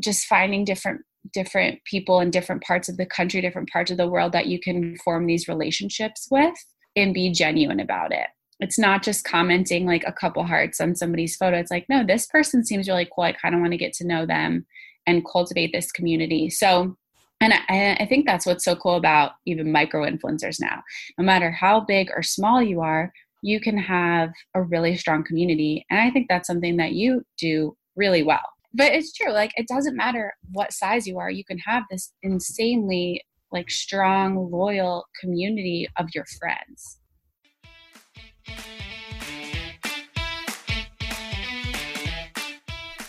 just finding different different people in different parts of the country, different parts of the world that you can form these relationships with and be genuine about it. It's not just commenting like a couple hearts on somebody's photo. It's like, no, this person seems really cool. I kind of want to get to know them and cultivate this community. So, and I, I think that's what's so cool about even micro influencers now. No matter how big or small you are, you can have a really strong community. And I think that's something that you do really well but it's true like it doesn't matter what size you are you can have this insanely like strong loyal community of your friends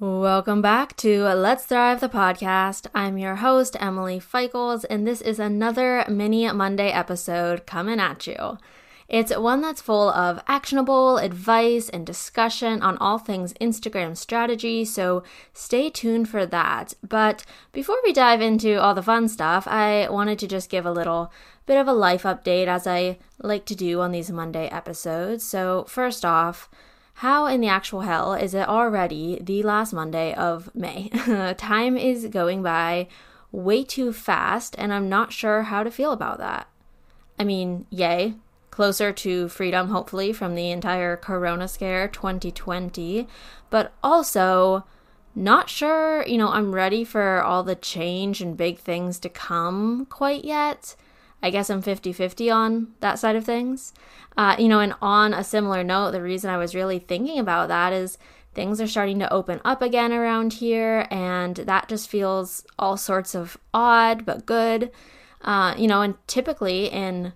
Welcome back to Let's Thrive the podcast. I'm your host, Emily Feichels, and this is another mini Monday episode coming at you. It's one that's full of actionable advice and discussion on all things Instagram strategy, so stay tuned for that. But before we dive into all the fun stuff, I wanted to just give a little bit of a life update as I like to do on these Monday episodes. So, first off, how in the actual hell is it already the last Monday of May? Time is going by way too fast, and I'm not sure how to feel about that. I mean, yay, closer to freedom, hopefully, from the entire Corona scare 2020, but also not sure, you know, I'm ready for all the change and big things to come quite yet. I guess I'm 50 50 on that side of things. Uh, you know, and on a similar note, the reason I was really thinking about that is things are starting to open up again around here, and that just feels all sorts of odd but good. Uh, you know, and typically in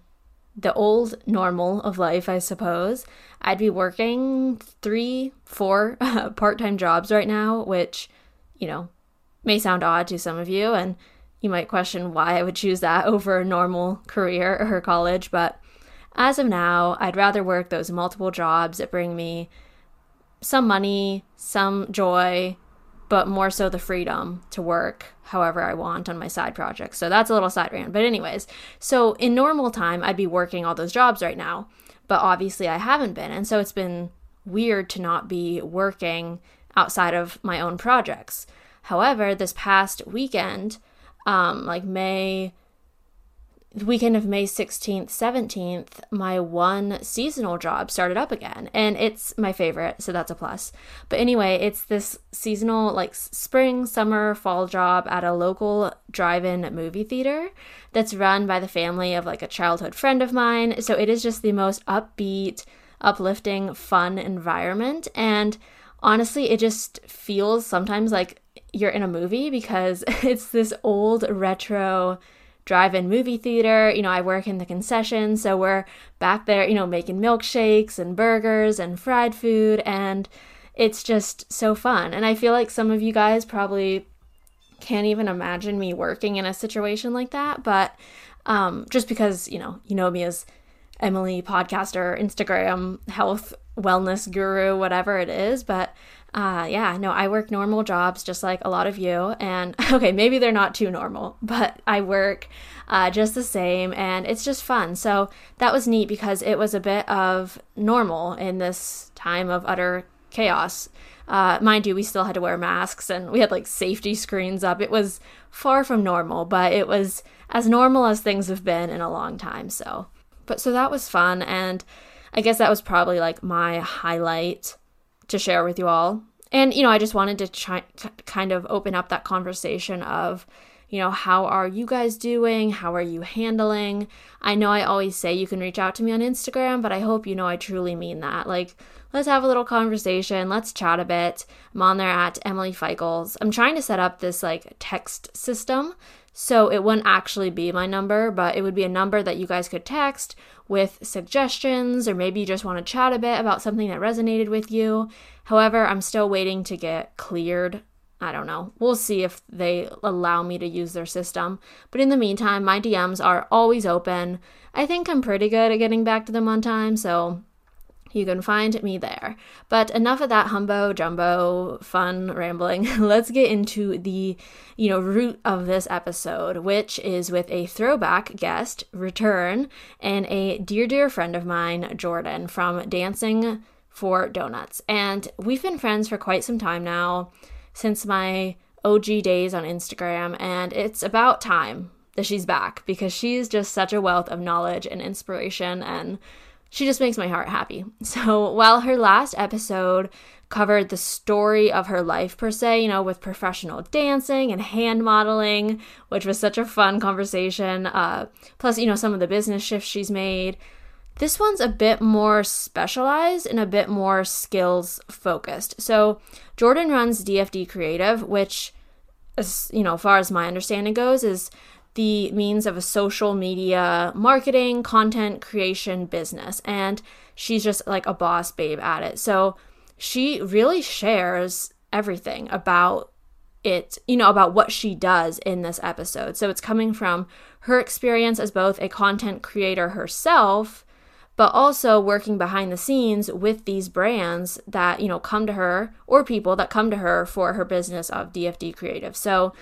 the old normal of life, I suppose, I'd be working three, four part time jobs right now, which, you know, may sound odd to some of you. And you might question why I would choose that over a normal career or college, but as of now, I'd rather work those multiple jobs that bring me some money, some joy, but more so the freedom to work however I want on my side projects. So that's a little side rant. But, anyways, so in normal time, I'd be working all those jobs right now, but obviously I haven't been. And so it's been weird to not be working outside of my own projects. However, this past weekend, um, like May, the weekend of May 16th, 17th, my one seasonal job started up again. And it's my favorite, so that's a plus. But anyway, it's this seasonal, like spring, summer, fall job at a local drive in movie theater that's run by the family of like a childhood friend of mine. So it is just the most upbeat, uplifting, fun environment. And honestly, it just feels sometimes like you're in a movie because it's this old retro drive-in movie theater. You know, I work in the concession, so we're back there, you know, making milkshakes and burgers and fried food and it's just so fun. And I feel like some of you guys probably can't even imagine me working in a situation like that, but um just because, you know, you know me as Emily podcaster, Instagram health wellness guru, whatever it is, but uh, yeah, no, I work normal jobs just like a lot of you. And okay, maybe they're not too normal, but I work uh, just the same and it's just fun. So that was neat because it was a bit of normal in this time of utter chaos. Uh, mind you, we still had to wear masks and we had like safety screens up. It was far from normal, but it was as normal as things have been in a long time. So, but so that was fun. And I guess that was probably like my highlight to share with you all. And, you know, I just wanted to try, kind of open up that conversation of, you know, how are you guys doing? How are you handling? I know I always say you can reach out to me on Instagram, but I hope you know I truly mean that. Like, let's have a little conversation. Let's chat a bit. I'm on there at Emily Feichels. I'm trying to set up this like text system so it wouldn't actually be my number, but it would be a number that you guys could text with suggestions, or maybe you just want to chat a bit about something that resonated with you. However, I'm still waiting to get cleared I don't know. We'll see if they allow me to use their system. But in the meantime, my DMs are always open. I think I'm pretty good at getting back to them on time, so you can find me there. But enough of that humbo jumbo fun rambling. Let's get into the, you know, root of this episode, which is with a throwback guest return and a dear dear friend of mine, Jordan from Dancing for Donuts. And we've been friends for quite some time now since my OG days on Instagram, and it's about time that she's back because she's just such a wealth of knowledge and inspiration, and she just makes my heart happy. So, while her last episode covered the story of her life per se, you know, with professional dancing and hand modeling, which was such a fun conversation, uh, plus, you know, some of the business shifts she's made. This one's a bit more specialized and a bit more skills focused. So, Jordan runs DFD Creative, which, as you know, far as my understanding goes, is the means of a social media marketing, content creation business. And she's just like a boss babe at it. So she really shares everything about it, you know, about what she does in this episode. So it's coming from her experience as both a content creator herself but also working behind the scenes with these brands that, you know, come to her or people that come to her for her business of DFD Creative. So,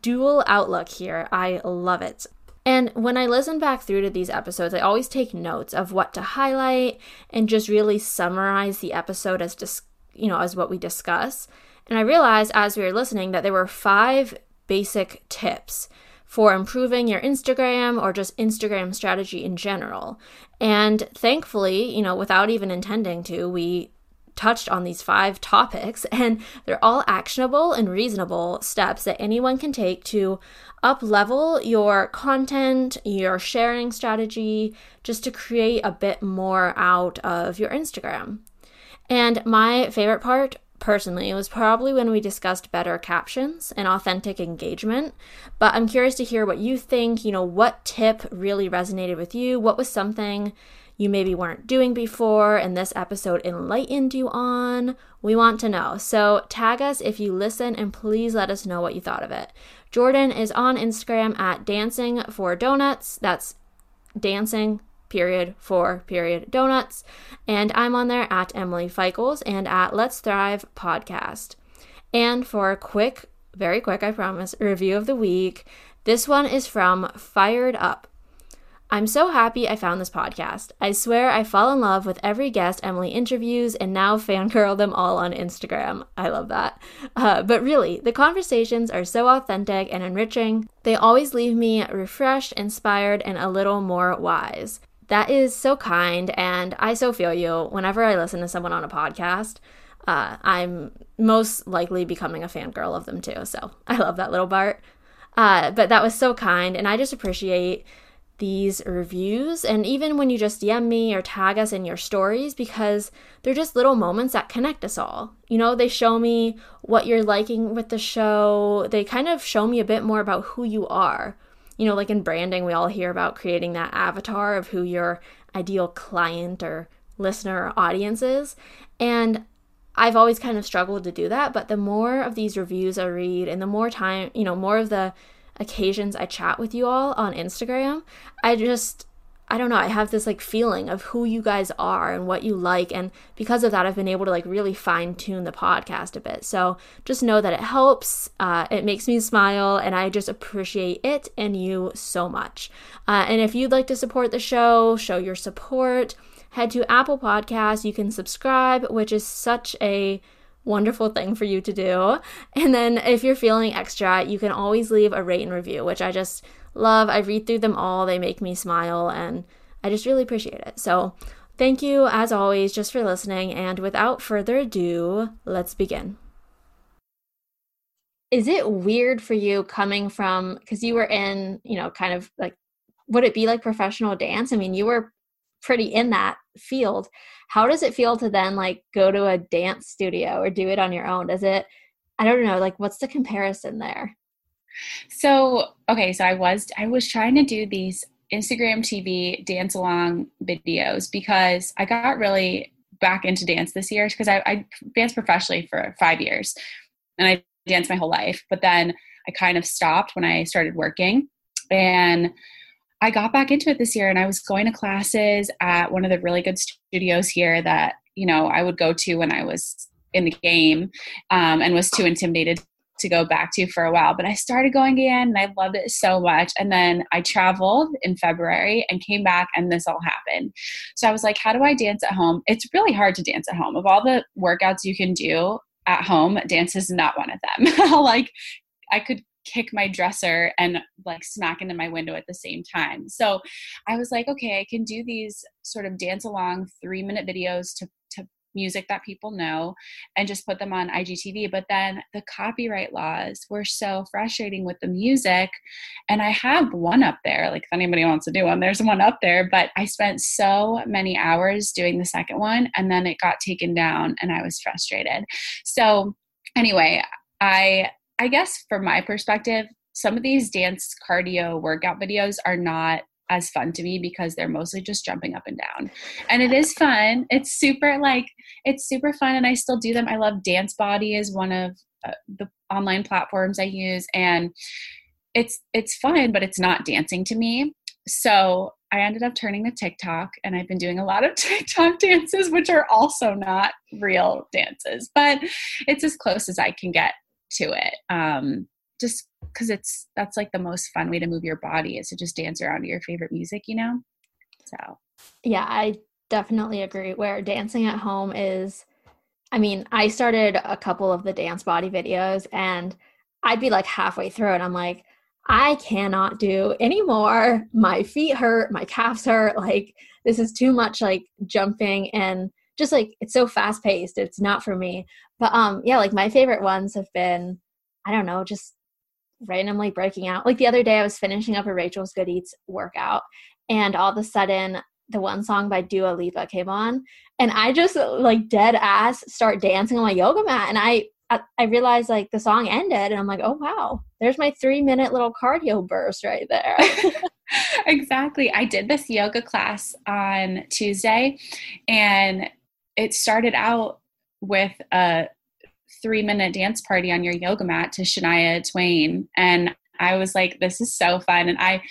dual outlook here. I love it. And when I listen back through to these episodes, I always take notes of what to highlight and just really summarize the episode as dis- you know, as what we discuss. And I realized as we were listening that there were five basic tips for improving your Instagram or just Instagram strategy in general. And thankfully, you know, without even intending to, we touched on these five topics, and they're all actionable and reasonable steps that anyone can take to up level your content, your sharing strategy, just to create a bit more out of your Instagram. And my favorite part personally. It was probably when we discussed better captions and authentic engagement. But I'm curious to hear what you think. You know, what tip really resonated with you? What was something you maybe weren't doing before and this episode enlightened you on? We want to know. So tag us if you listen and please let us know what you thought of it. Jordan is on Instagram at dancing for donuts. That's dancing period for period donuts. And I'm on there at Emily Feichels and at Let's Thrive Podcast. And for a quick, very quick, I promise, review of the week, this one is from Fired Up. I'm so happy I found this podcast. I swear I fall in love with every guest Emily interviews and now fangirl them all on Instagram. I love that. Uh, but really, the conversations are so authentic and enriching. They always leave me refreshed, inspired, and a little more wise. That is so kind, and I so feel you. Whenever I listen to someone on a podcast, uh, I'm most likely becoming a fangirl of them too. So I love that little Bart. Uh, but that was so kind, and I just appreciate these reviews and even when you just DM me or tag us in your stories because they're just little moments that connect us all. You know, they show me what you're liking with the show. They kind of show me a bit more about who you are you know, like in branding, we all hear about creating that avatar of who your ideal client or listener or audience is. And I've always kind of struggled to do that. But the more of these reviews I read and the more time, you know, more of the occasions I chat with you all on Instagram, I just I don't know, I have this like feeling of who you guys are and what you like. And because of that, I've been able to like really fine tune the podcast a bit. So just know that it helps. Uh, it makes me smile, and I just appreciate it and you so much. Uh, and if you'd like to support the show, show your support, head to Apple Podcasts. You can subscribe, which is such a wonderful thing for you to do. And then if you're feeling extra, you can always leave a rate and review, which I just love. I read through them all, they make me smile, and I just really appreciate it. So, thank you as always just for listening. And without further ado, let's begin. Is it weird for you coming from, because you were in, you know, kind of like, would it be like professional dance? I mean, you were pretty in that field. How does it feel to then like go to a dance studio or do it on your own? Does it, I don't know, like what's the comparison there? So, okay, so I was I was trying to do these Instagram TV dance along videos because I got really back into dance this year because I, I danced professionally for five years and I danced my whole life, but then I kind of stopped when I started working. And I got back into it this year and I was going to classes at one of the really good studios here that, you know, I would go to when I was in the game um, and was too intimidated to go back to for a while. But I started going again and I loved it so much. And then I traveled in February and came back and this all happened. So I was like, how do I dance at home? It's really hard to dance at home. Of all the workouts you can do at home, dance is not one of them. like I could kick my dresser and like smack into my window at the same time. So I was like, okay, I can do these sort of dance along three minute videos to to music that people know and just put them on IGTV. But then the copyright laws were so frustrating with the music. And I have one up there. Like, if anybody wants to do one, there's one up there. But I spent so many hours doing the second one and then it got taken down and I was frustrated. So, anyway, I. I guess from my perspective, some of these dance cardio workout videos are not as fun to me because they're mostly just jumping up and down. And it is fun. It's super like it's super fun and I still do them. I love Dance Body is one of uh, the online platforms I use and it's it's fun but it's not dancing to me. So I ended up turning to TikTok and I've been doing a lot of TikTok dances which are also not real dances, but it's as close as I can get to it. Um just because it's that's like the most fun way to move your body is to just dance around to your favorite music, you know? So, yeah, I definitely agree. Where dancing at home is, I mean, I started a couple of the dance body videos and I'd be like halfway through and I'm like, I cannot do anymore. My feet hurt, my calves hurt. Like, this is too much like jumping and just like it's so fast paced. It's not for me. But um yeah, like my favorite ones have been I don't know, just randomly breaking out. Like the other day, I was finishing up a Rachel's Good Eats workout, and all of a sudden, the one song by Dua Lipa came on, and I just like dead ass start dancing on my yoga mat, and I I realized like the song ended, and I'm like, oh wow, there's my three minute little cardio burst right there. exactly. I did this yoga class on Tuesday, and it started out with a three minute dance party on your yoga mat to Shania Twain. And I was like, this is so fun. And I,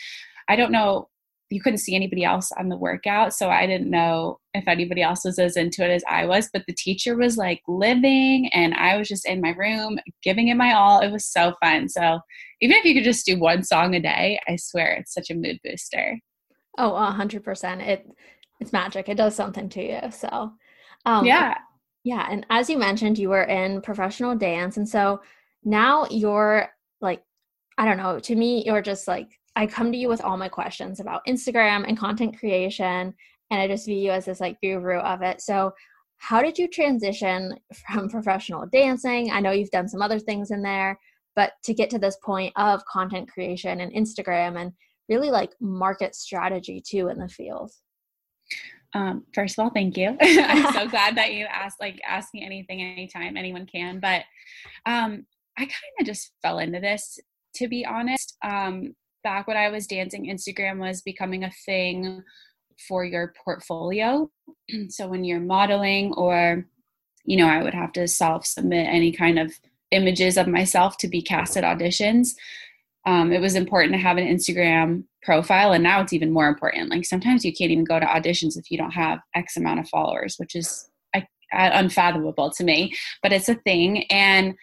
I don't know, you couldn't see anybody else on the workout. So I didn't know if anybody else was as into it as I was. But the teacher was like living, and I was just in my room giving it my all. It was so fun. So even if you could just do one song a day, I swear it's such a mood booster. Oh, 100%. It, it's magic. It does something to you. So, um, yeah. Yeah. And as you mentioned, you were in professional dance. And so now you're like, I don't know, to me, you're just like, I come to you with all my questions about Instagram and content creation. And I just view you as this like guru of it. So, how did you transition from professional dancing? I know you've done some other things in there, but to get to this point of content creation and Instagram and really like market strategy too in the field? Um, first of all, thank you. I'm so glad that you asked, like, ask me anything anytime anyone can. But um, I kind of just fell into this, to be honest. Um, back when I was dancing, Instagram was becoming a thing for your portfolio. so when you're modeling, or, you know, I would have to self submit any kind of images of myself to be cast at auditions um, it was important to have an Instagram profile, and now it's even more important. Like sometimes you can't even go to auditions if you don't have X amount of followers, which is unfathomable to me, but it's a thing. And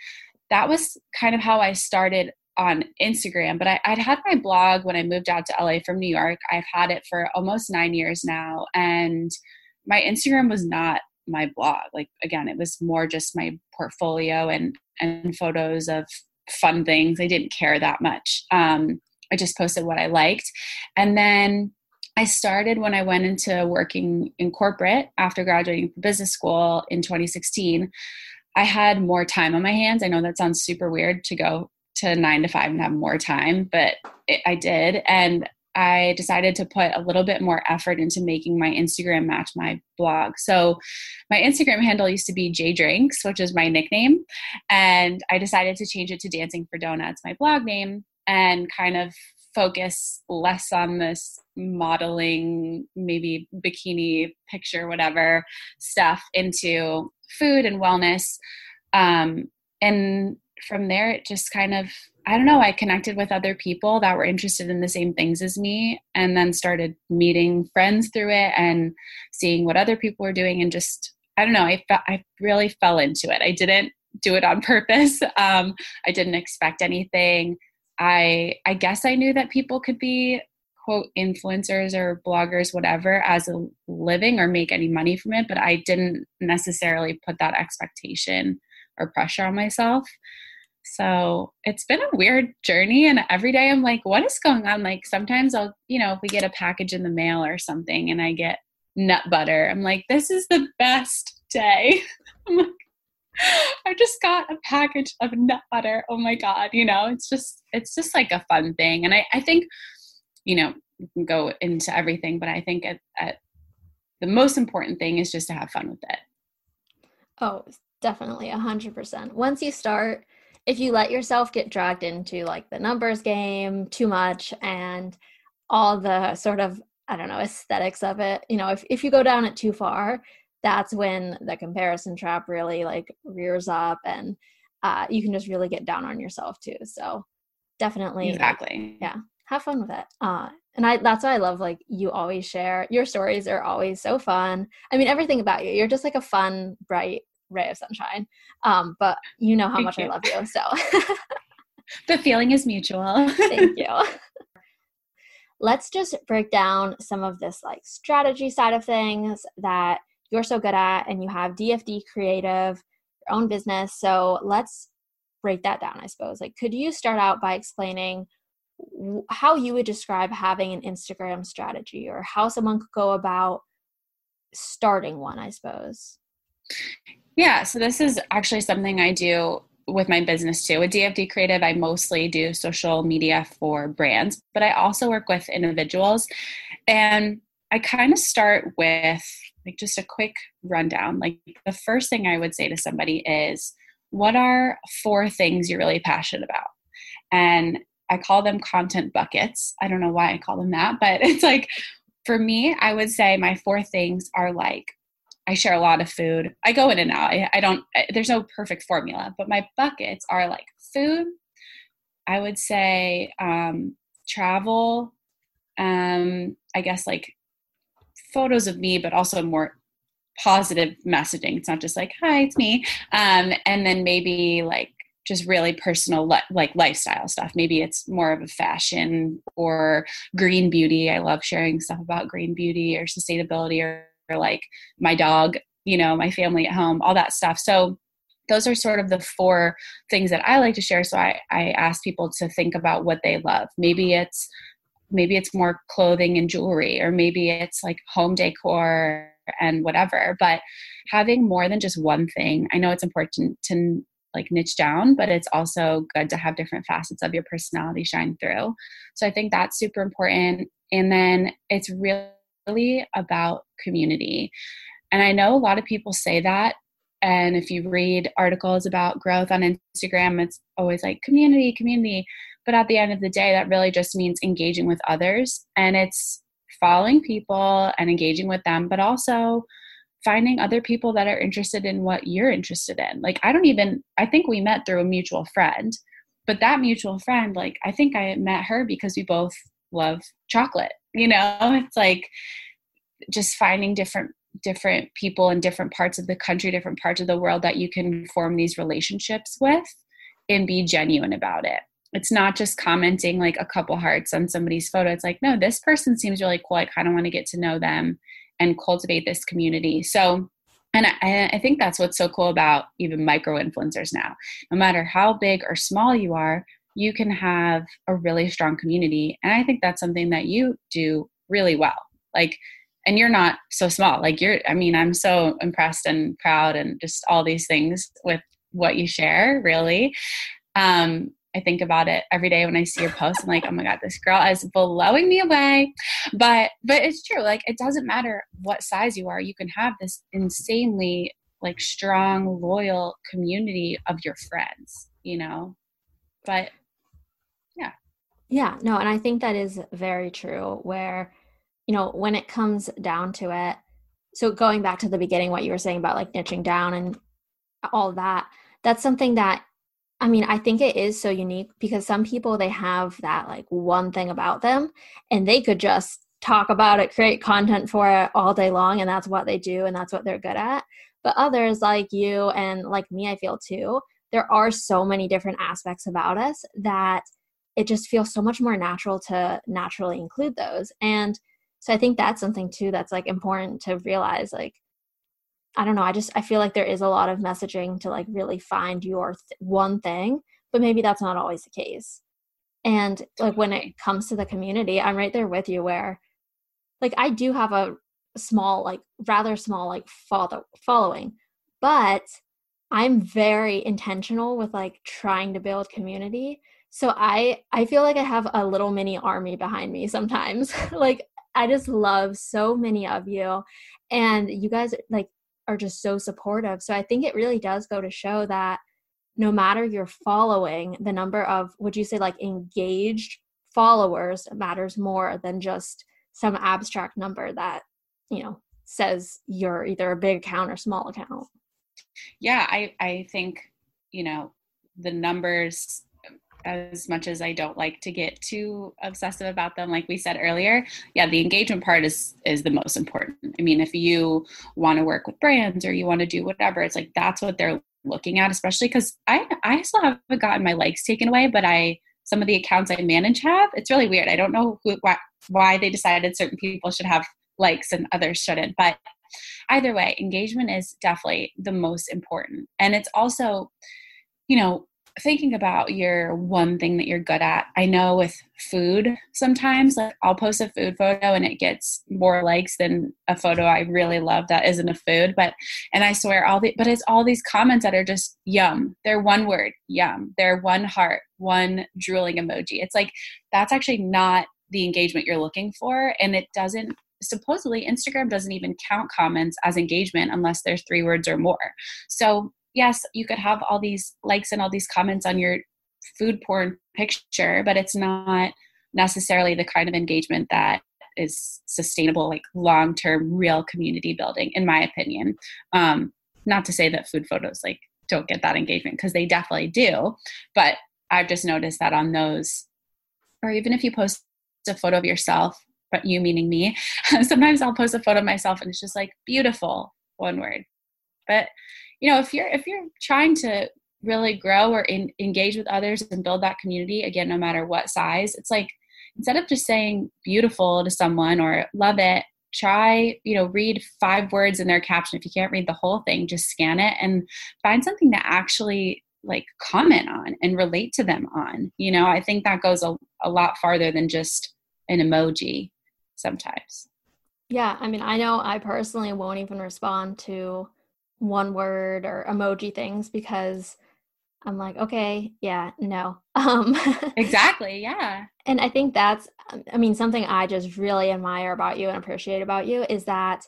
that was kind of how I started on Instagram. But I, would had my blog when I moved out to LA from New York. I've had it for almost nine years now, and my Instagram was not my blog. Like again, it was more just my portfolio and and photos of fun things. I didn't care that much. Um, I just posted what I liked. And then I started when I went into working in corporate after graduating from business school in 2016. I had more time on my hands. I know that sounds super weird to go to nine to five and have more time, but it, I did. And I decided to put a little bit more effort into making my Instagram match my blog. So my Instagram handle used to be J Drinks, which is my nickname, and I decided to change it to Dancing for Donuts, my blog name, and kind of focus less on this modeling, maybe bikini picture, whatever stuff into food and wellness. Um, and from there, it just kind of, I don't know, I connected with other people that were interested in the same things as me and then started meeting friends through it and seeing what other people were doing and just, I don't know, I, fe- I really fell into it. I didn't do it on purpose. Um, I didn't expect anything. I I guess I knew that people could be quote influencers or bloggers whatever as a living or make any money from it, but I didn't necessarily put that expectation or pressure on myself. So it's been a weird journey. And every day I'm like, what is going on? Like sometimes I'll, you know, if we get a package in the mail or something and I get nut butter, I'm like, this is the best day. I'm like, I just got a package of nut butter. Oh my God. You know, it's just, it's just like a fun thing. And I, I think, you know, we can go into everything, but I think at, at the most important thing is just to have fun with it. Oh, definitely a hundred percent. Once you start, if you let yourself get dragged into like the numbers game too much and all the sort of I don't know aesthetics of it, you know, if if you go down it too far, that's when the comparison trap really like rears up and uh, you can just really get down on yourself too. So definitely, exactly, yeah, have fun with it. Uh, and I that's why I love like you always share your stories are always so fun. I mean everything about you. You're just like a fun, bright ray of sunshine. Um, but you know how Thank much you. I love you. So the feeling is mutual. Thank you. Let's just break down some of this like strategy side of things that you're so good at and you have DFD creative, your own business. So let's break that down, I suppose. Like could you start out by explaining how you would describe having an Instagram strategy or how someone could go about starting one, I suppose? Yeah, so this is actually something I do with my business too. With DFD Creative, I mostly do social media for brands, but I also work with individuals. And I kind of start with like just a quick rundown. Like the first thing I would say to somebody is, what are four things you're really passionate about? And I call them content buckets. I don't know why I call them that, but it's like for me, I would say my four things are like I share a lot of food. I go in and out. I, I don't, I, there's no perfect formula, but my buckets are like food. I would say um, travel. Um, I guess like photos of me, but also more positive messaging. It's not just like, hi, it's me. Um, and then maybe like just really personal like lifestyle stuff maybe it's more of a fashion or green beauty i love sharing stuff about green beauty or sustainability or, or like my dog you know my family at home all that stuff. So those are sort of the four things that i like to share. So i, I ask people to think about what they love. Maybe it's maybe it's more clothing and jewelry or maybe it's like home decor and whatever. But having more than just one thing i know it's important to like niche down but it's also good to have different facets of your personality shine through. So i think that's super important. And then it's really about community and i know a lot of people say that and if you read articles about growth on instagram it's always like community community but at the end of the day, that really just means engaging with others. And it's following people and engaging with them, but also finding other people that are interested in what you're interested in. Like, I don't even, I think we met through a mutual friend, but that mutual friend, like, I think I met her because we both love chocolate. You know, it's like just finding different different people in different parts of the country different parts of the world that you can form these relationships with and be genuine about it it's not just commenting like a couple hearts on somebody's photo. It's like, no, this person seems really cool. I kind of want to get to know them and cultivate this community. So, and I, I think that's what's so cool about even micro influencers now. No matter how big or small you are, you can have a really strong community. And I think that's something that you do really well. Like, and you're not so small. Like, you're, I mean, I'm so impressed and proud and just all these things with what you share, really. Um, I think about it every day when I see your post. I'm like, oh my god, this girl is blowing me away. But but it's true. Like it doesn't matter what size you are. You can have this insanely like strong, loyal community of your friends. You know, but yeah. No, and I think that is very true. Where you know when it comes down to it. So going back to the beginning, what you were saying about like niching down and all that. That's something that I mean, I think it is so unique because some people they have that like one thing about them and they could just talk about it, create content for it all day long and that's what they do and that's what they're good at. But others like you and like me I feel too, there are so many different aspects about us that it just feels so much more natural to naturally include those. And so I think that's something too that's like important to realize like I don't know, I just I feel like there is a lot of messaging to like really find your th- one thing, but maybe that's not always the case. And like when it comes to the community, I'm right there with you where like I do have a small like rather small like follow following, but I'm very intentional with like trying to build community. So I I feel like I have a little mini army behind me sometimes. like I just love so many of you and you guys like are just so supportive. So I think it really does go to show that no matter your following, the number of would you say like engaged followers matters more than just some abstract number that, you know, says you're either a big account or small account. Yeah, I I think, you know, the numbers as much as I don't like to get too obsessive about them, like we said earlier, yeah, the engagement part is is the most important. I mean, if you want to work with brands or you want to do whatever, it's like that's what they're looking at, especially because I I still haven't gotten my likes taken away, but I some of the accounts I manage have. It's really weird. I don't know who, why, why they decided certain people should have likes and others shouldn't, but either way, engagement is definitely the most important, and it's also you know thinking about your one thing that you're good at. I know with food sometimes like i'll post a food photo and it gets more likes than a photo i really love that isn't a food but and i swear all the but it's all these comments that are just yum. They're one word yum. They're one heart one drooling emoji. It's like that's actually not the engagement you're looking for and it doesn't supposedly instagram doesn't even count comments as engagement unless there's three words or more. So yes, you could have all these likes and all these comments on your food porn picture, but it's not necessarily the kind of engagement that is sustainable, like long term, real community building, in my opinion. Um, not to say that food photos like don't get that engagement because they definitely do, but I've just noticed that on those, or even if you post a photo of yourself, but you meaning me, sometimes I'll post a photo of myself and it's just like beautiful, one word. But you know if you're if you're trying to really grow or in, engage with others and build that community again no matter what size it's like instead of just saying beautiful to someone or love it try you know read five words in their caption. If you can't read the whole thing just scan it and find something to actually like comment on and relate to them on. You know i think that goes a, a lot farther than just an emoji sometimes. Yeah i mean i know i personally won't even respond to one word or emoji things because I'm like, okay, yeah, no. Um, exactly, yeah. And I think that's, I mean, something I just really admire about you and appreciate about you is that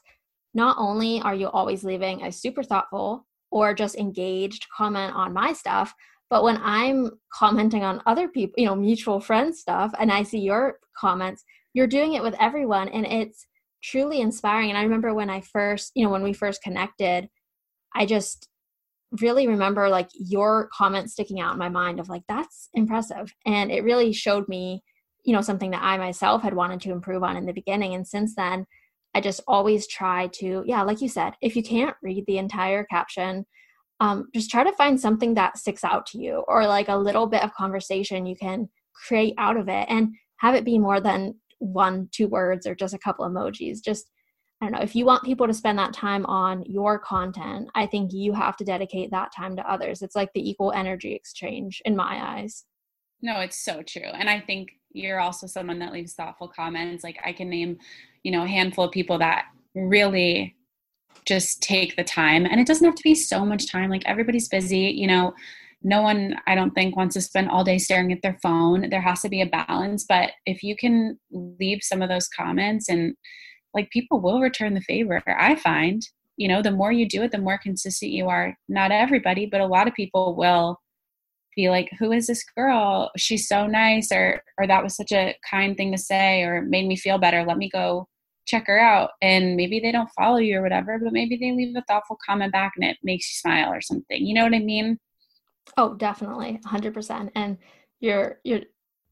not only are you always leaving a super thoughtful or just engaged comment on my stuff, but when I'm commenting on other people, you know, mutual friend stuff, and I see your comments, you're doing it with everyone, and it's truly inspiring. And I remember when I first, you know, when we first connected, I just really remember like your comment sticking out in my mind of like that's impressive. And it really showed me you know something that i myself had wanted to improve on in the beginning. And since then i just always try to yeah like you said if you can't read the entire caption um, just try to find something that sticks out to you or like a little bit of conversation you can create out of it and have it be more than one two words or just a couple emojis. Just I don't know, if you want people to spend that time on your content, I think you have to dedicate that time to others. It's like the equal energy exchange in my eyes. No, it's so true. And I think you're also someone that leaves thoughtful comments. Like I can name, you know, a handful of people that really just take the time. And it doesn't have to be so much time. Like everybody's busy, you know, no one i don't think wants to spend all day staring at their phone there has to be a balance but if you can leave some of those comments and like people will return the favor i find. You know the more you do it the more consistent you are. Not everybody but a lot of people will be like who is this girl? She's so nice or or that was such a kind thing to say or made me feel better. Let me go check her out. And maybe they don't follow you or whatever but maybe they leave a thoughtful comment back and it makes you smile or something. You know what i mean? Oh, definitely, 100%. And you're you're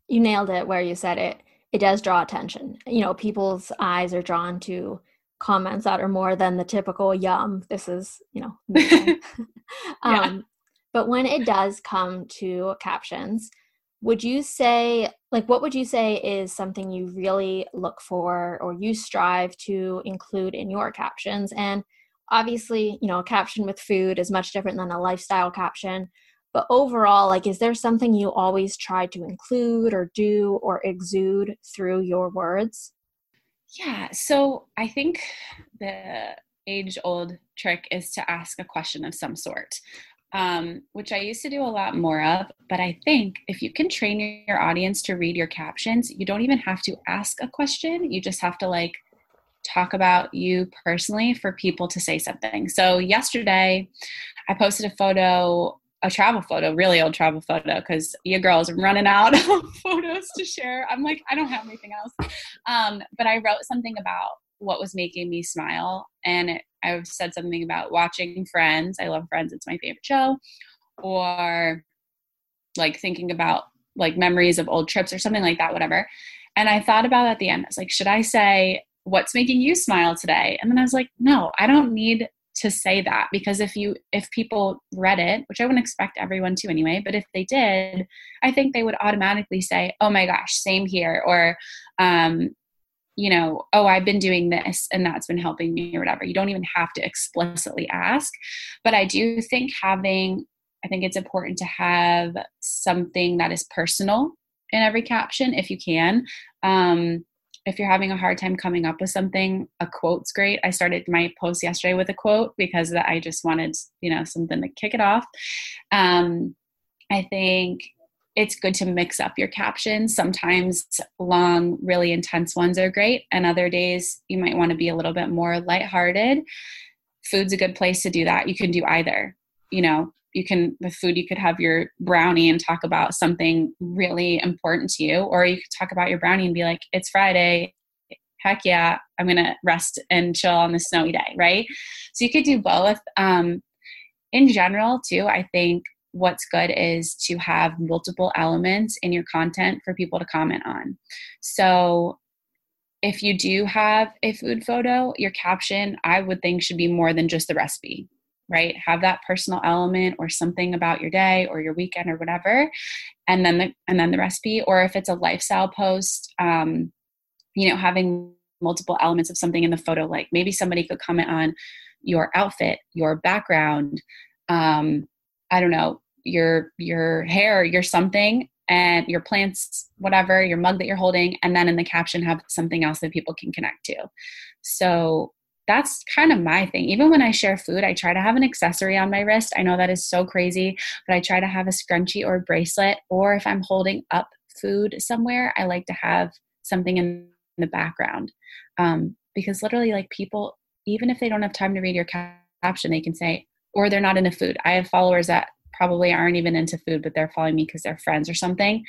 you nailed it where you said it. It does draw attention. You know, people's eyes are drawn to comments that are more than the typical yum. This is, you know, um, but when it does come to captions, would you say like what would you say is something you really look for or you strive to include in your captions and obviously you know a caption with food is much different than a lifestyle caption but overall like is there something you always try to include or do or exude through your words yeah so i think the age old trick is to ask a question of some sort um, which I used to do a lot more of. But I think if you can train your audience to read your captions, you don't even have to ask a question. You just have to like talk about you personally for people to say something. So yesterday, I posted a photo. A travel photo, really old travel photo, because your girl's running out of photos to share. I'm like, I don't have anything else. Um, but I wrote something about what was making me smile, and it I've said something about watching Friends. I love Friends, it's my favorite show. Or like thinking about like memories of old trips or something like that, whatever. And I thought about at the end, I was like, should I say, what's making you smile today? And then I was like, no, I don't need to say that because if you if people read it which i wouldn't expect everyone to anyway but if they did i think they would automatically say oh my gosh same here or um, you know, oh, I've been doing this and that's been helping me or whatever. You don't even have to explicitly ask. But I do think having, I think it's important to have something that is personal in every caption if you can. Um, if you're having a hard time coming up with something, a quote's great. I started my post yesterday with a quote because I just wanted, you know, something to kick it off. Um, I think it's good to mix up your captions. Sometimes long, really intense ones are great, and other days you might want to be a little bit more lighthearted. Food's a good place to do that. You can do either. You know, you can with food you could have your brownie and talk about something really important to you, or you could talk about your brownie and be like, "It's Friday." Heck yeah, I'm gonna rest and chill on the snowy day, right? So you could do both. Um, in general, too, I think what's good is to have multiple elements in your content for people to comment on. So if you do have a food photo, your caption I would think should be more than just the recipe, right? Have that personal element or something about your day or your weekend or whatever, and then the and then the recipe. Or if it's a lifestyle post, um, you know, having multiple elements of something in the photo, like maybe somebody could comment on your outfit, your background, um, I don't know, your your hair, your something, and your plants, whatever, your mug that you're holding, and then in the caption have something else that people can connect to. So that's kind of my thing. Even when I share food, I try to have an accessory on my wrist. I know that is so crazy, but I try to have a scrunchie or a bracelet, or if I'm holding up food somewhere, I like to have something in the background. Um, because literally, like people, even if they don't have time to read your caption, they can say, or they're not into food. I have followers that probably aren't even into food, but they're following me because they're friends or something.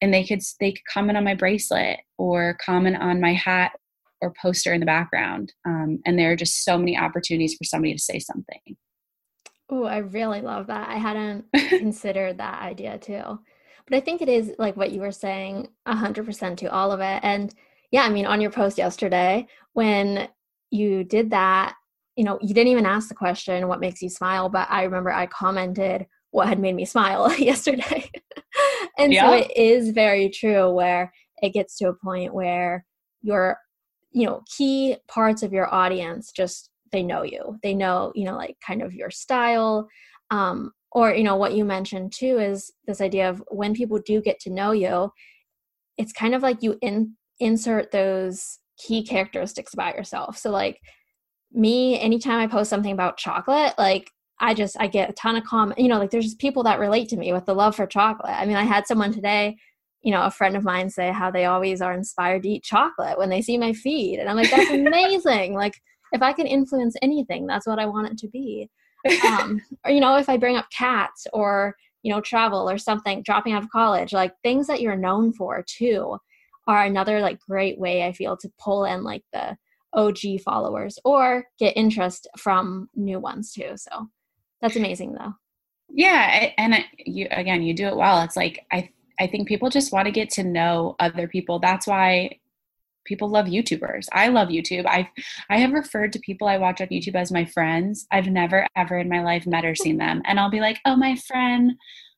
And they could they could comment on my bracelet or comment on my hat or poster in the background. Um, and there are just so many opportunities for somebody to say something. Oh, I really love that. I hadn't considered that idea too. But I think it is like what you were saying, 100% to all of it. And yeah, I mean, on your post yesterday, when you did that, you know, you didn't even ask the question, what makes you smile? But I remember I commented, what had made me smile yesterday. and yeah. so it is very true where it gets to a point where your you know key parts of your audience just they know you they know you know like kind of your style um or you know what you mentioned too is this idea of when people do get to know you it's kind of like you in, insert those key characteristics about yourself so like me anytime i post something about chocolate like I just I get a ton of comment. You know, like there's just people that relate to me with the love for chocolate. I mean, I had someone today, you know, a friend of mine say how they always are inspired to eat chocolate when they see my feed, and I'm like, that's amazing. like if I can influence anything, that's what I want it to be. Um, or you know, if I bring up cats or you know travel or something, dropping out of college, like things that you're known for too, are another like great way I feel to pull in like the OG followers or get interest from new ones too. So that's amazing though. Yeah, and you again, you do it well. It's like I I think people just want to get to know other people. That's why people love YouTubers. I love YouTube. I I have referred to people I watch on YouTube as my friends. I've never ever in my life met or seen them, and I'll be like, "Oh, my friend,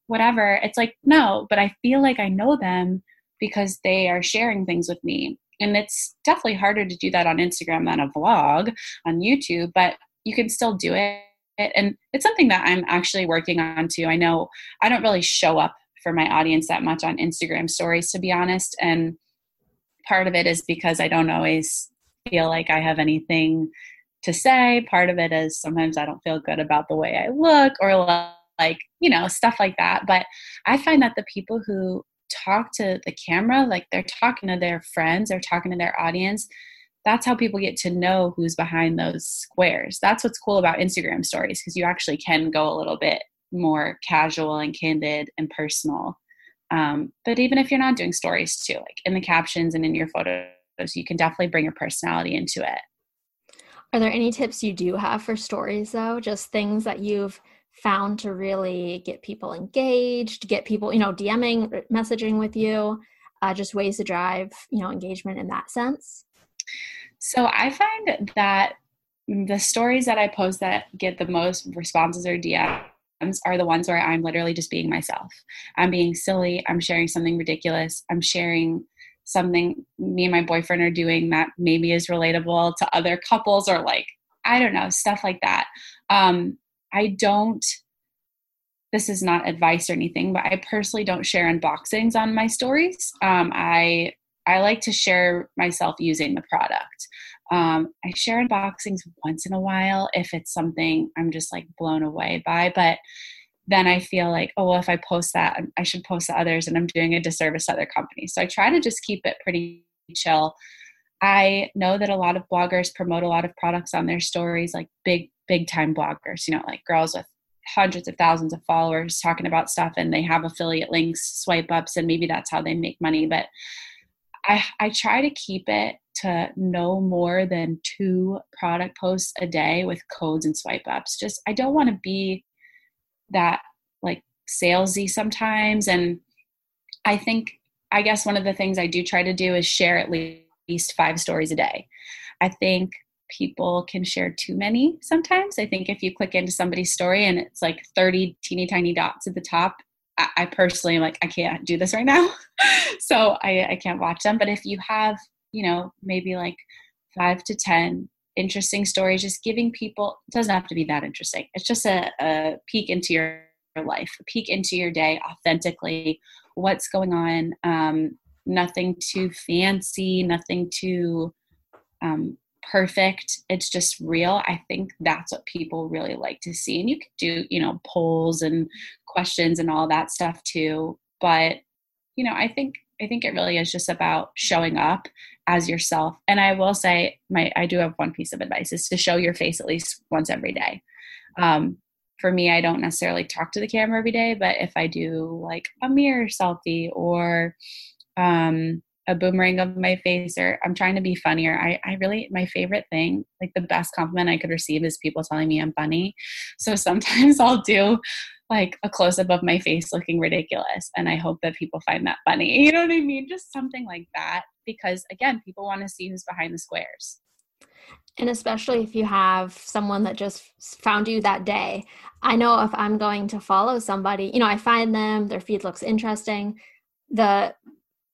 whatever." It's like no, but I feel like I know them because they are sharing things with me. And it's definitely harder to do that on Instagram than a vlog on YouTube, but you can still do it. And it's something that I'm actually working on too. I know I don't really show up for my audience that much on Instagram stories, to be honest. And part of it is because I don't always feel like I have anything to say. Part of it is sometimes I don't feel good about the way I look or like, you know, stuff like that. But I find that the people who talk to the camera, like they're talking to their friends, they're talking to their audience. That's how people get to know who's behind those squares. That's what's cool about Instagram stories because you actually can go a little bit more casual and candid and personal. Um, but even if you're not doing stories too, like in the captions and in your photos, you can definitely bring your personality into it. Are there any tips you do have for stories though? Just things that you've found to really get people engaged, get people, you know, DMing, messaging with you, uh, just ways to drive, you know, engagement in that sense? So I find that the stories that I post that get the most responses or DMs are the ones where I'm literally just being myself. I'm being silly. I'm sharing something ridiculous. I'm sharing something me and my boyfriend are doing that maybe is relatable to other couples or like, I don't know, stuff like that. Um, I don't this is not advice or anything, but I personally don't share unboxings on my stories. Um, I I like to share myself using the product. Um, I share unboxings once in a while if it's something I'm just like blown away by, but then I feel like, oh, well, if I post that, I should post to others and I'm doing a disservice to other companies. So I try to just keep it pretty chill. I know that a lot of bloggers promote a lot of products on their stories, like big, big time bloggers, you know, like girls with hundreds of thousands of followers talking about stuff and they have affiliate links, swipe ups, and maybe that's how they make money. But I, I try to keep it to no more than two product posts a day with codes and swipe ups. Just, I don't want to be that like salesy sometimes. And I think, I guess one of the things I do try to do is share at least five stories a day. I think people can share too many sometimes. I think if you click into somebody's story and it's like 30 teeny tiny dots at the top, I, personally like I can't do this right now. so I, I can't watch them. But if you have, you know, maybe like five to 10 interesting stories, just giving people doesn't have to be that interesting. It's just a, a peek into your life, a peek into your day authentically, what's going on. Um, nothing too fancy, nothing too um, perfect. It's just real. I think that's what people really like to see and you could do you know polls and questions and all that stuff too but you know i think i think it really is just about showing up as yourself and i will say my i do have one piece of advice is to show your face at least once every day. Um, for me i don't necessarily talk to the camera every day but if i do like a mirror selfie or um, a boomerang of my face or I'm trying to be funnier. I, I really, my favorite thing, like the best compliment I could receive is people telling me I'm funny. So sometimes I'll do like a close up of my face looking ridiculous. And I hope that people find that funny. You know what I mean? Just something like that. Because again, people want to see who's behind the squares. And especially if you have someone that just found you that day. I know if I'm going to follow somebody, you know, I find them, their feed looks interesting. The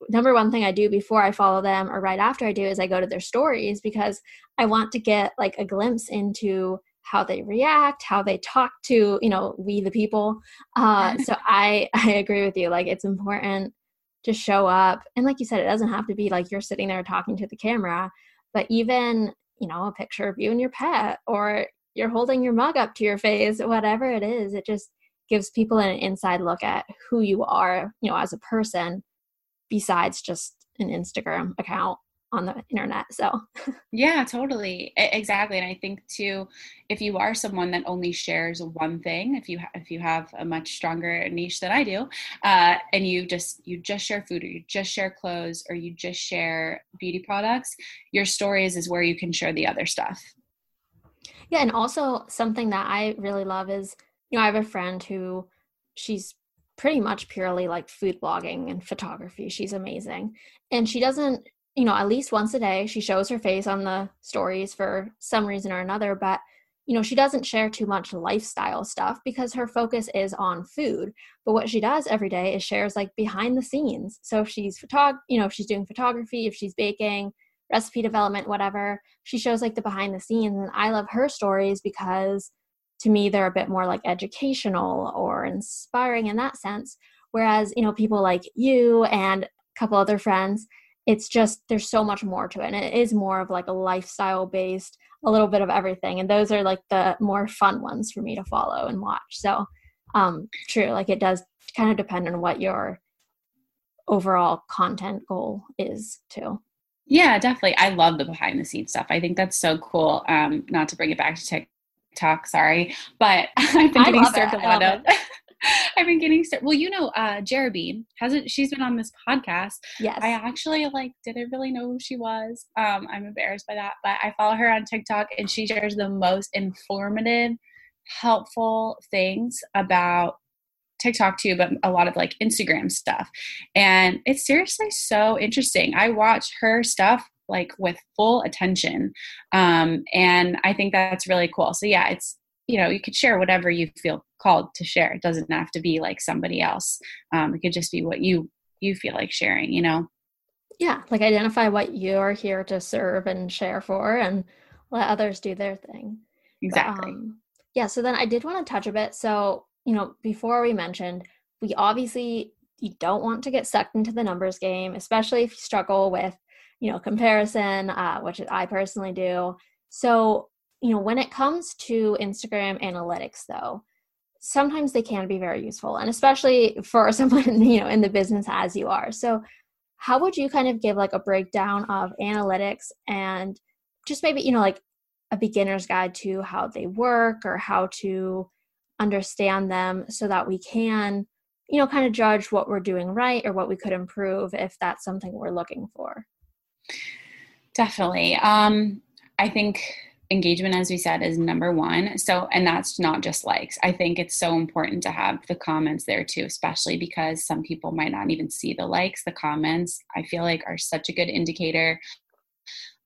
number one thing I do before I follow them or right after I do is I go to their stories because I want to get like a glimpse into how they react, how they talk to, you know, we the people. Uh, so I I agree with you. Like it's important to show up, and like you said, it doesn't have to be like you're sitting there talking to the camera, but even you know a picture of you and your pet, or you're holding your mug up to your face, whatever it is, it just gives people an inside look at who you are, you know, as a person besides just an Instagram account on the internet. So, yeah, totally. Exactly. And I think too if you are someone that only shares one thing, if you ha- if you have a much stronger niche than I do, uh, and you just you just share food or you just share clothes or you just share beauty products, your stories is where you can share the other stuff. Yeah, and also something that I really love is you know, I have a friend who she's pretty much purely like food blogging and photography. She's amazing. And she doesn't, you know, at least once a day, she shows her face on the stories for some reason or another, but you know, she doesn't share too much lifestyle stuff because her focus is on food. But what she does every day is shares like behind the scenes. So if she's photog, you know, if she's doing photography, if she's baking, recipe development, whatever, she shows like the behind the scenes. And I love her stories because to me they're a bit more like educational or inspiring in that sense. Whereas, you know, people like you and a couple other friends, it's just there's so much more to it. And it is more of like a lifestyle based a little bit of everything and those are like the more fun ones for me to follow and watch so um true like it does kind of depend on what your overall content goal is too yeah definitely i love the behind the scenes stuff i think that's so cool um not to bring it back to tiktok sorry but i've been getting served a lot of I've been getting started. Well, you know, uh Jeremy hasn't she's been on this podcast. Yes. I actually like didn't really know who she was. Um, I'm embarrassed by that, but I follow her on TikTok and she shares the most informative, helpful things about TikTok too, but a lot of like Instagram stuff. And it's seriously so interesting. I watch her stuff like with full attention. Um, and I think that's really cool. So yeah, it's you know you could share whatever you feel called to share. It doesn't have to be like somebody else. Um, it could just be what you you feel like sharing you know? Yeah like identify what you're here to serve and share for and let others do their thing. Exactly. but, um, yeah so then i did want to touch a bit. So you know before we mentioned we obviously you don't want to get sucked into the numbers game especially if you struggle with you know comparison uh, which i personally do so you know, when it comes to Instagram analytics, though, sometimes they can be very useful, and especially for someone, you know, in the business as you are. So, how would you kind of give like a breakdown of analytics and just maybe, you know, like a beginner's guide to how they work or how to understand them so that we can, you know, kind of judge what we're doing right or what we could improve if that's something we're looking for? Definitely. Um, I think engagement as we said is number one. So and that's not just likes. I think it's so important to have the comments there too especially because some people might not even see the likes. The comments i feel like are such a good indicator.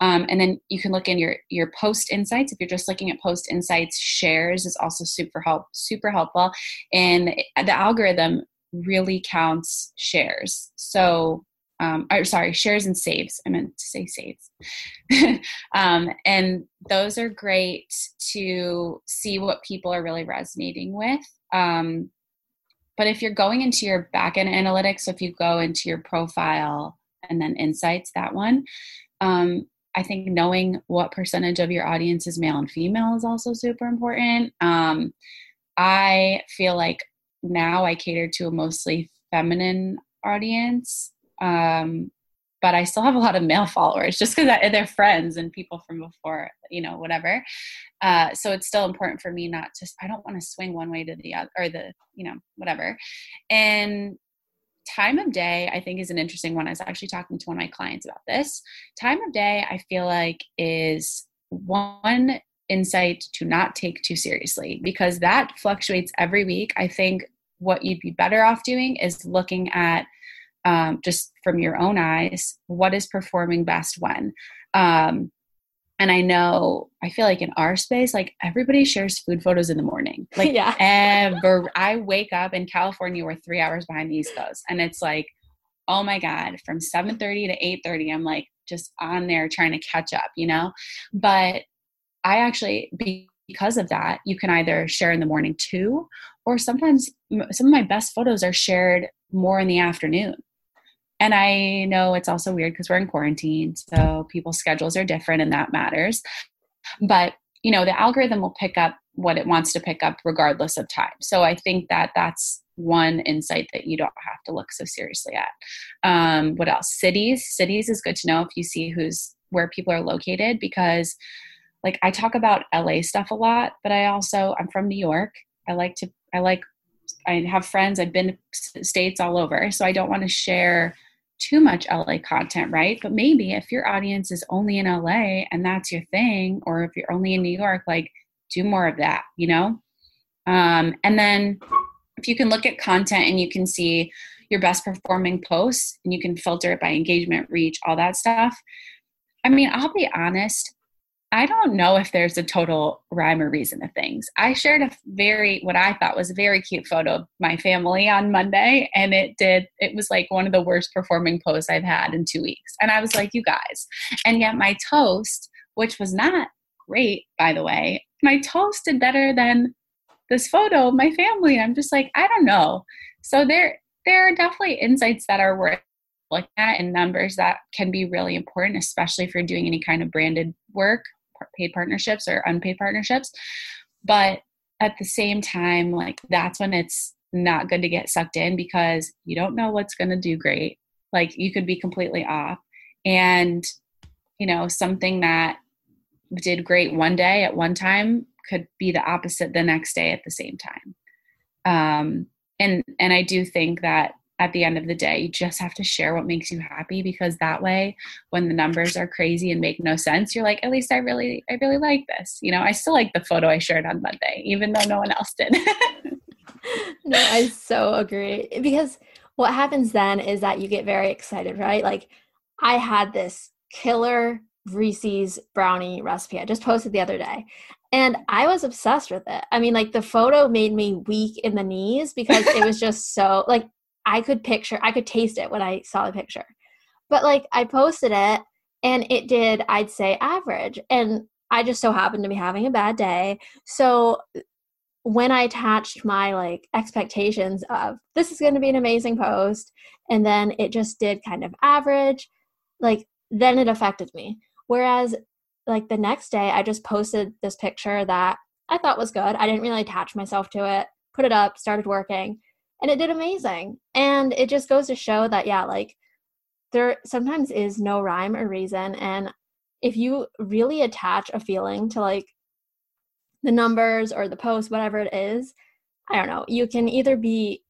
Um, and then you can look in your your post insights. If you're just looking at post insights shares is also super help super helpful. And the algorithm really counts shares. So um, or sorry, shares and saves. I meant to say saves. um, and those are great to see what people are really resonating with. Um, but if you're going into your backend analytics, so if you go into your profile and then insights, that one, um, I think knowing what percentage of your audience is male and female is also super important. Um, I feel like now I cater to a mostly feminine audience um, but I still have a lot of male followers just because they're friends and people from before, you know, whatever. Uh, so it's still important for me not to, I don't want to swing one way to the other or the, you know, whatever. And time of day, I think, is an interesting one. I was actually talking to one of my clients about this. Time of day, I feel like, is one insight to not take too seriously because that fluctuates every week. I think what you'd be better off doing is looking at um, just from your own eyes what is performing best when? Um, and i know i feel like in our space like everybody shares food photos in the morning. Like yeah. ever i wake up in california we're three hours behind the east coast and it's like oh my god from 7.30 to 8.30 i'm like just on there trying to catch up you know? But i actually because of that you can either share in the morning too or sometimes some of my best photos are shared more in the afternoon and I know it's also weird because we're in quarantine, so people's schedules are different and that matters. But, you know, the algorithm will pick up what it wants to pick up regardless of time. So I think that that's one insight that you don't have to look so seriously at. Um, what else? Cities. Cities is good to know if you see who's where people are located because like I talk about LA stuff a lot, but I also I'm from New York. I like to I like I have friends. I've been states all over, so I don't want to share too much LA content, right? But maybe if your audience is only in LA and that's your thing, or if you're only in New York, like do more of that, you know? Um, and then if you can look at content and you can see your best performing posts and you can filter it by engagement, reach, all that stuff. I mean, I'll be honest, I don't know if there's a total rhyme or reason to things. I shared a very, what I thought was a very cute photo of my family on Monday, and it did, it was like one of the worst performing posts I've had in two weeks. And I was like, you guys. And yet my toast, which was not great, by the way, my toast did better than this photo of my family. I'm just like, I don't know. So there, there are definitely insights that are worth looking at and numbers that can be really important, especially if you're doing any kind of branded work paid partnerships or unpaid partnerships. But at the same time, like that's when it's not good to get sucked in because you don't know what's going to do great. Like you could be completely off. And, you know, something that did great one day at one time could be the opposite the next day at the same time. Um, and and I do think that at the end of the day you just have to share what makes you happy because that way when the numbers are crazy and make no sense you're like at least i really i really like this you know? I still like the photo i shared on monday even though no one else did. No i so agree because what happens then is that you get very excited right? Like i had this killer reese's brownie recipe i just posted the other day and I was obsessed with it. I mean, like the photo made me weak in the knees because it was just so like I could picture, I could taste it when I saw the picture. But like I posted it and it did, I'd say average. And I just so happened to be having a bad day. So when I attached my like expectations of this is going to be an amazing post and then it just did kind of average, like then it affected me. Whereas like the next day I just posted this picture that I thought was good. I didn't really attach myself to it. Put it up, started working and it did amazing. And it just goes to show that, yeah, like there sometimes is no rhyme or reason. And if you really attach a feeling to like the numbers or the post, whatever it is, I don't know, you can either be,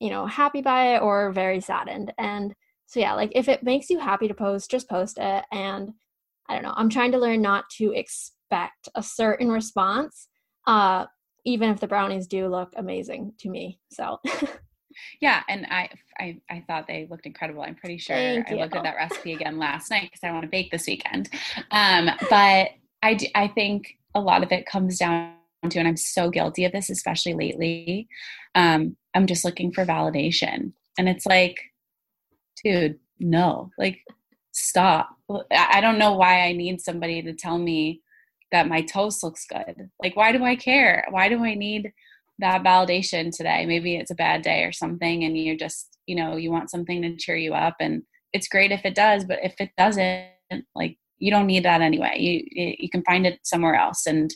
you know, happy by it or very saddened. And so, yeah, like if it makes you happy to post, just post it. And I don't know, I'm trying to learn not to expect a certain response. Uh, even if the brownies do look amazing to me. So yeah, and I, I I thought they looked incredible. I'm pretty sure I looked at that recipe again last night because I want to bake this weekend. Um, but I do, I think a lot of it comes down to, and I'm so guilty of this, especially lately. Um, I'm just looking for validation, and it's like, dude, no, like stop. I don't know why I need somebody to tell me that my toast looks good. Like, why do I care? Why do I need that validation today? Maybe it's a bad day or something, and you're just, you know, you want something to cheer you up. And it's great if it does, but if it doesn't, like, you don't need that anyway. You you can find it somewhere else and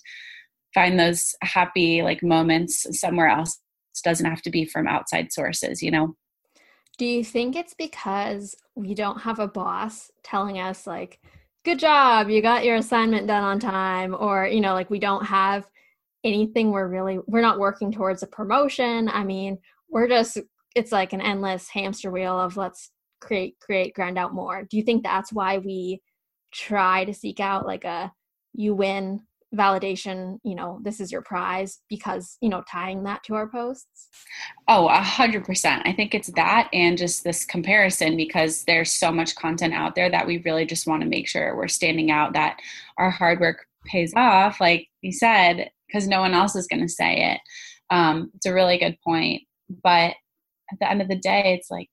find those happy like moments somewhere else. It doesn't have to be from outside sources, you know. Do you think it's because we don't have a boss telling us like good job. You got your assignment done on time or you know like we don't have anything we're really we're not working towards a promotion. I mean we're just it's like an endless hamster wheel of let's create create grind out more. Do you think that's why we try to seek out like a you win validation you know this is your prize because you know tying that to our posts? Oh a hundred percent. I think it's that and just this comparison because there's so much content out there that we really just want to make sure we're standing out that our hard work pays off like you said because no one else is going to say it. Um, it's a really good point but at the end of the day it's like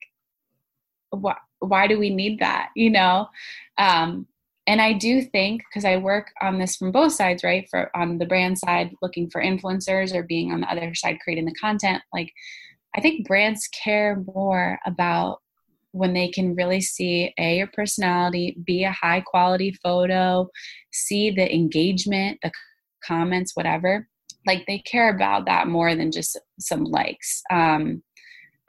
what why do we need that you know? Um, and i do think because i work on this from both sides right? For on the brand side looking for influencers or being on the other side creating the content like i think brands care more about when they can really see a your personality be a high quality photo see the engagement the comments whatever. Like they care about that more than just some likes. Um,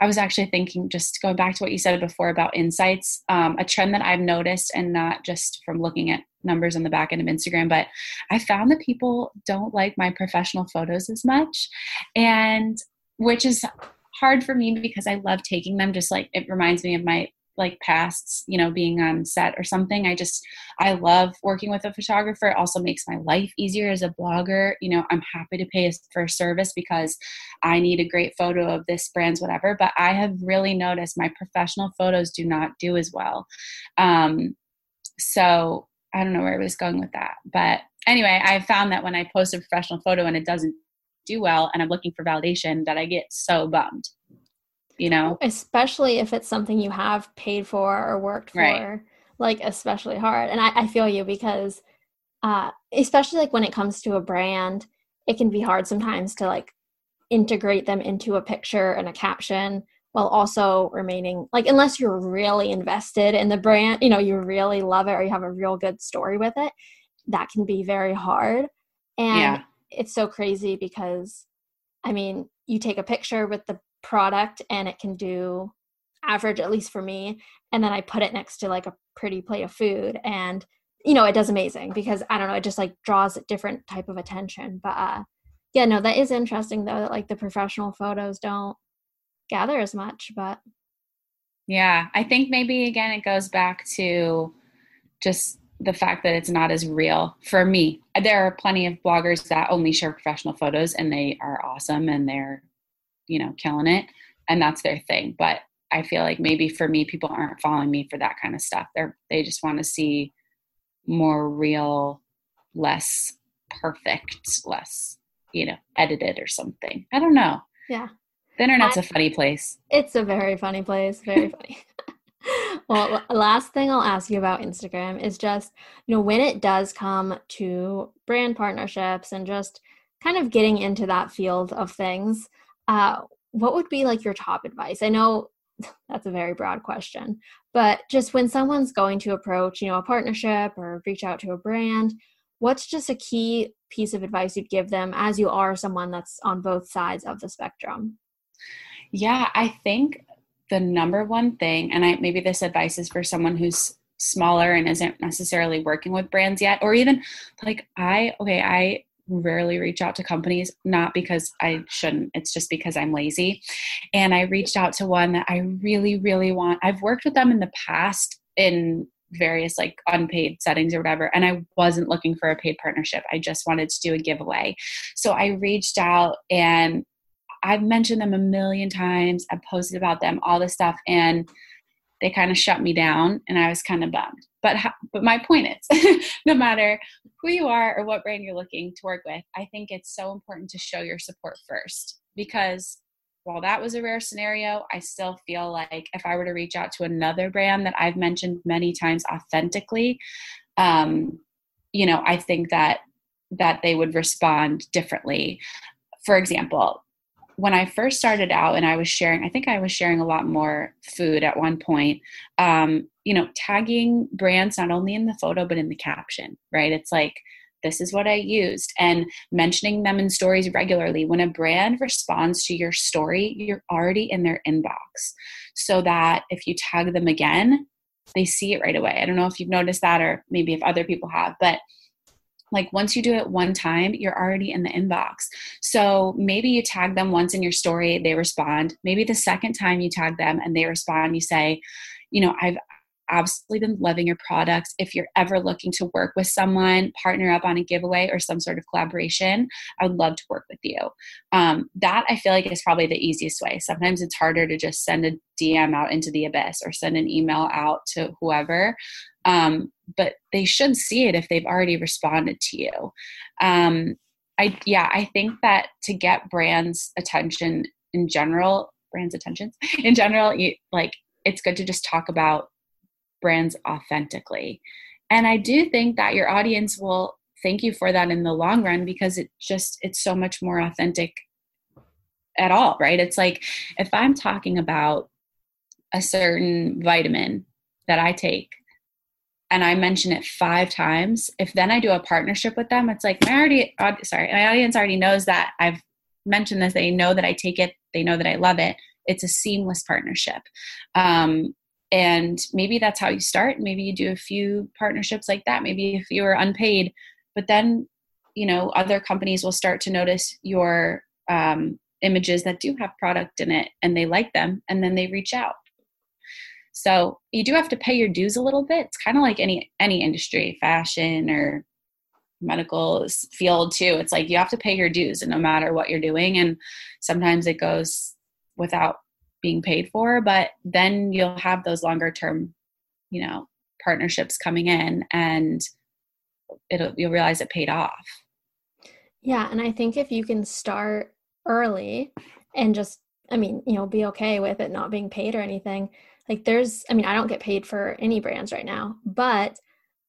I was actually thinking, just going back to what you said before about insights, um, a trend that I've noticed, and not just from looking at numbers on the back end of Instagram, but I found that people don't like my professional photos as much, and which is hard for me because I love taking them. Just like it reminds me of my like past you know being on set or something. I just i love working with a photographer. It also makes my life easier as a blogger. You know i'm happy to pay for a service because i need a great photo of this brand's whatever but i have really noticed my professional photos do not do as well. Um, so i don't know where i was going with that but anyway i found that when i post a professional photo and it doesn't do well and i'm looking for validation that i get so bummed you know especially if it's something you have paid for or worked for right. like especially hard and I, I feel you because uh especially like when it comes to a brand it can be hard sometimes to like integrate them into a picture and a caption while also remaining like unless you're really invested in the brand you know you really love it or you have a real good story with it that can be very hard and yeah. it's so crazy because i mean you take a picture with the product and it can do average at least for me and then i put it next to like a pretty plate of food and you know it does amazing because i don't know it just like draws a different type of attention but uh yeah no that is interesting though that like the professional photos don't gather as much but yeah i think maybe again it goes back to just the fact that it's not as real. For me there are plenty of bloggers that only share professional photos and they are awesome and they're you know, killing it and that's their thing. But I feel like maybe for me, people aren't following me for that kind of stuff. They're they just want to see more real, less perfect, less, you know, edited or something. I don't know. Yeah. The internet's I, a funny place. It's a very funny place. Very funny. well, last thing I'll ask you about Instagram is just, you know, when it does come to brand partnerships and just kind of getting into that field of things, uh, what would be like your top advice? I know that's a very broad question, but just when someone's going to approach, you know, a partnership or reach out to a brand, what's just a key piece of advice you'd give them as you are someone that's on both sides of the spectrum? Yeah, I think the number one thing, and I maybe this advice is for someone who's smaller and isn't necessarily working with brands yet, or even like I, okay, I rarely reach out to companies, not because I shouldn't, it's just because I'm lazy. And I reached out to one that I really, really want. I've worked with them in the past in various like unpaid settings or whatever and I wasn't looking for a paid partnership. I just wanted to do a giveaway. So I reached out and I've mentioned them a million times. I've posted about them, all this stuff and they kind of shut me down and I was kind of bummed. But but my point is, no matter who you are or what brand you're looking to work with, I think it's so important to show your support first because while that was a rare scenario, I still feel like if I were to reach out to another brand that I've mentioned many times authentically, um, you know, I think that that they would respond differently. For example, when I first started out and I was sharing, I think I was sharing a lot more food at one point. Um, you know, tagging brands not only in the photo but in the caption, right? It's like, this is what I used, and mentioning them in stories regularly. When a brand responds to your story, you're already in their inbox so that if you tag them again, they see it right away. I don't know if you've noticed that or maybe if other people have, but like once you do it one time you're already in the inbox so maybe you tag them once in your story they respond maybe the second time you tag them and they respond you say you know i've absolutely been loving your products. If you're ever looking to work with someone, partner up on a giveaway or some sort of collaboration, I would love to work with you. Um, that I feel like is probably the easiest way. Sometimes it's harder to just send a DM out into the abyss or send an email out to whoever. Um, but they should see it if they've already responded to you. Um, I yeah, I think that to get brands' attention in general, brands' attentions in general, you, like it's good to just talk about brands authentically. And I do think that your audience will thank you for that in the long run because it just it's so much more authentic at all, right? It's like if I'm talking about a certain vitamin that I take and I mention it five times, if then I do a partnership with them, it's like my already sorry, my audience already knows that I've mentioned this. They know that I take it. They know that I love it. It's a seamless partnership. Um, and maybe that's how you start maybe you do a few partnerships like that maybe if you are unpaid but then you know other companies will start to notice your um, images that do have product in it and they like them and then they reach out So you do have to pay your dues a little bit. It's kind of like any any industry, fashion or medical field too. It's like you have to pay your dues and no matter what you're doing and sometimes it goes without being paid for, but then you'll have those longer term, you know, partnerships coming in and it'll you'll realize it paid off. Yeah, and I think if you can start early and just I mean, you know, be okay with it not being paid or anything. Like there's I mean, I don't get paid for any brands right now, but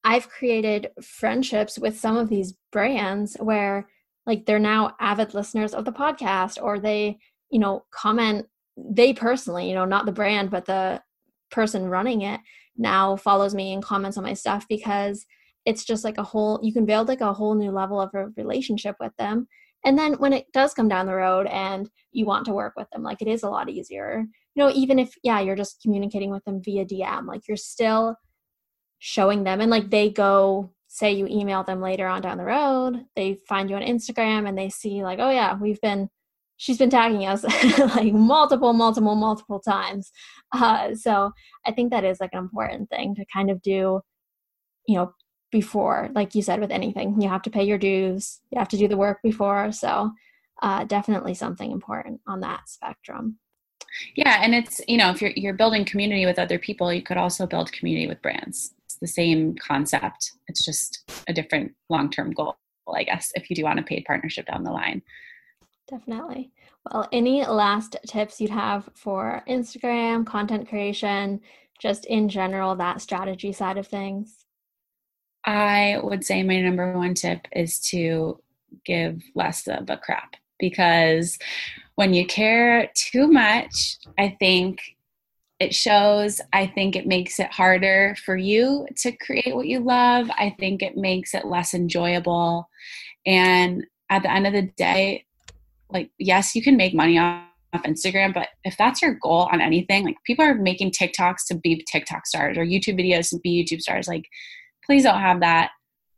I've created friendships with some of these brands where like they're now avid listeners of the podcast or they, you know, comment they personally, you know, not the brand but the person running it now follows me and comments on my stuff because it's just like a whole you can build like a whole new level of a relationship with them and then when it does come down the road and you want to work with them like it is a lot easier. You know even if yeah you're just communicating with them via dm like you're still showing them and like they go say you email them later on down the road they find you on instagram and they see like oh yeah we've been she's been tagging us like multiple multiple multiple times. Uh, so i think that is like an important thing to kind of do you know before like you said with anything. You have to pay your dues. You have to do the work before. So uh, definitely something important on that spectrum. Yeah and it's you know if you're you're building community with other people you could also build community with brands. It's the same concept. It's just a different long-term goal i guess if you do want a paid partnership down the line. Definitely. Well any last tips you'd have for instagram content creation just in general that strategy side of things I would say my number one tip is to give less of a crap because when you care too much, I think it shows. I think it makes it harder for you to create what you love. I think it makes it less enjoyable. And at the end of the day, like, yes, you can make money off Instagram, but if that's your goal on anything, like people are making TikToks to be TikTok stars or YouTube videos to be YouTube stars, like please don't have that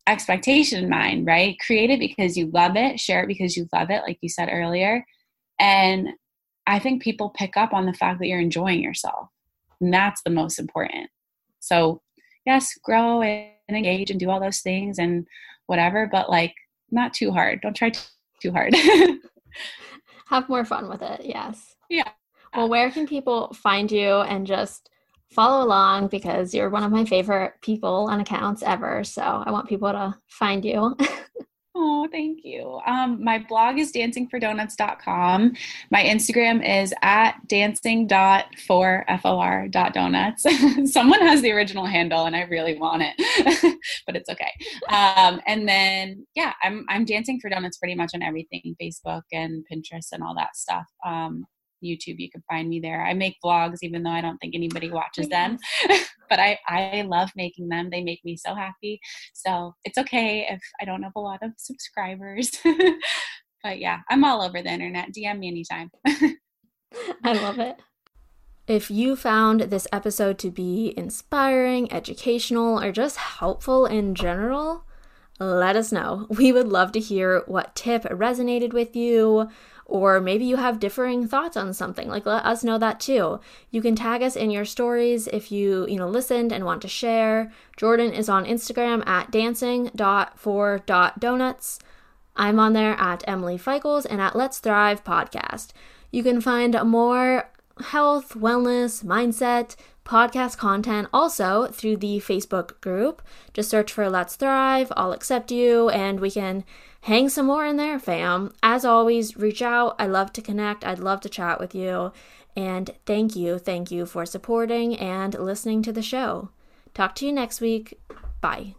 expectation in mind, right? Create it because you love it, share it because you love it, like you said earlier. And I think people pick up on the fact that you're enjoying yourself. And that's the most important. So, yes, grow and engage and do all those things and whatever, but like not too hard. Don't try too hard. Have more fun with it. Yes. Yeah. Well, where can people find you and just follow along because you're one of my favorite people on accounts ever. So I want people to find you. Oh, thank you. Um, my blog is dancingfordonuts.com. My Instagram is at dancing.for.donuts. Someone has the original handle and I really want it, but it's okay. Um, and then, yeah, I'm, I'm dancing for donuts pretty much on everything Facebook and Pinterest and all that stuff. Um, YouTube. You can find me there. I make vlogs, even though I don't think anybody oh, watches them, but I, I love making them. They make me so happy. So it's okay if I don't have a lot of subscribers. but yeah, I'm all over the internet. DM me anytime. I love it. If you found this episode to be inspiring, educational, or just helpful in general, let us know. We would love to hear what tip resonated with you, or maybe you have differing thoughts on something like let us know that too. You can tag us in your stories if you you know listened and want to share. Jordan is on instagram at dancing.for.donuts i'm on there at emily feichels and at let's thrive podcast. You can find more health wellness mindset podcast content also through the facebook group just search for let's thrive i'll accept you and we can hang some more in there, fam. As always, reach out. I love to connect. I'd love to chat with you. And thank you, thank you for supporting and listening to the show. Talk to you next week. Bye.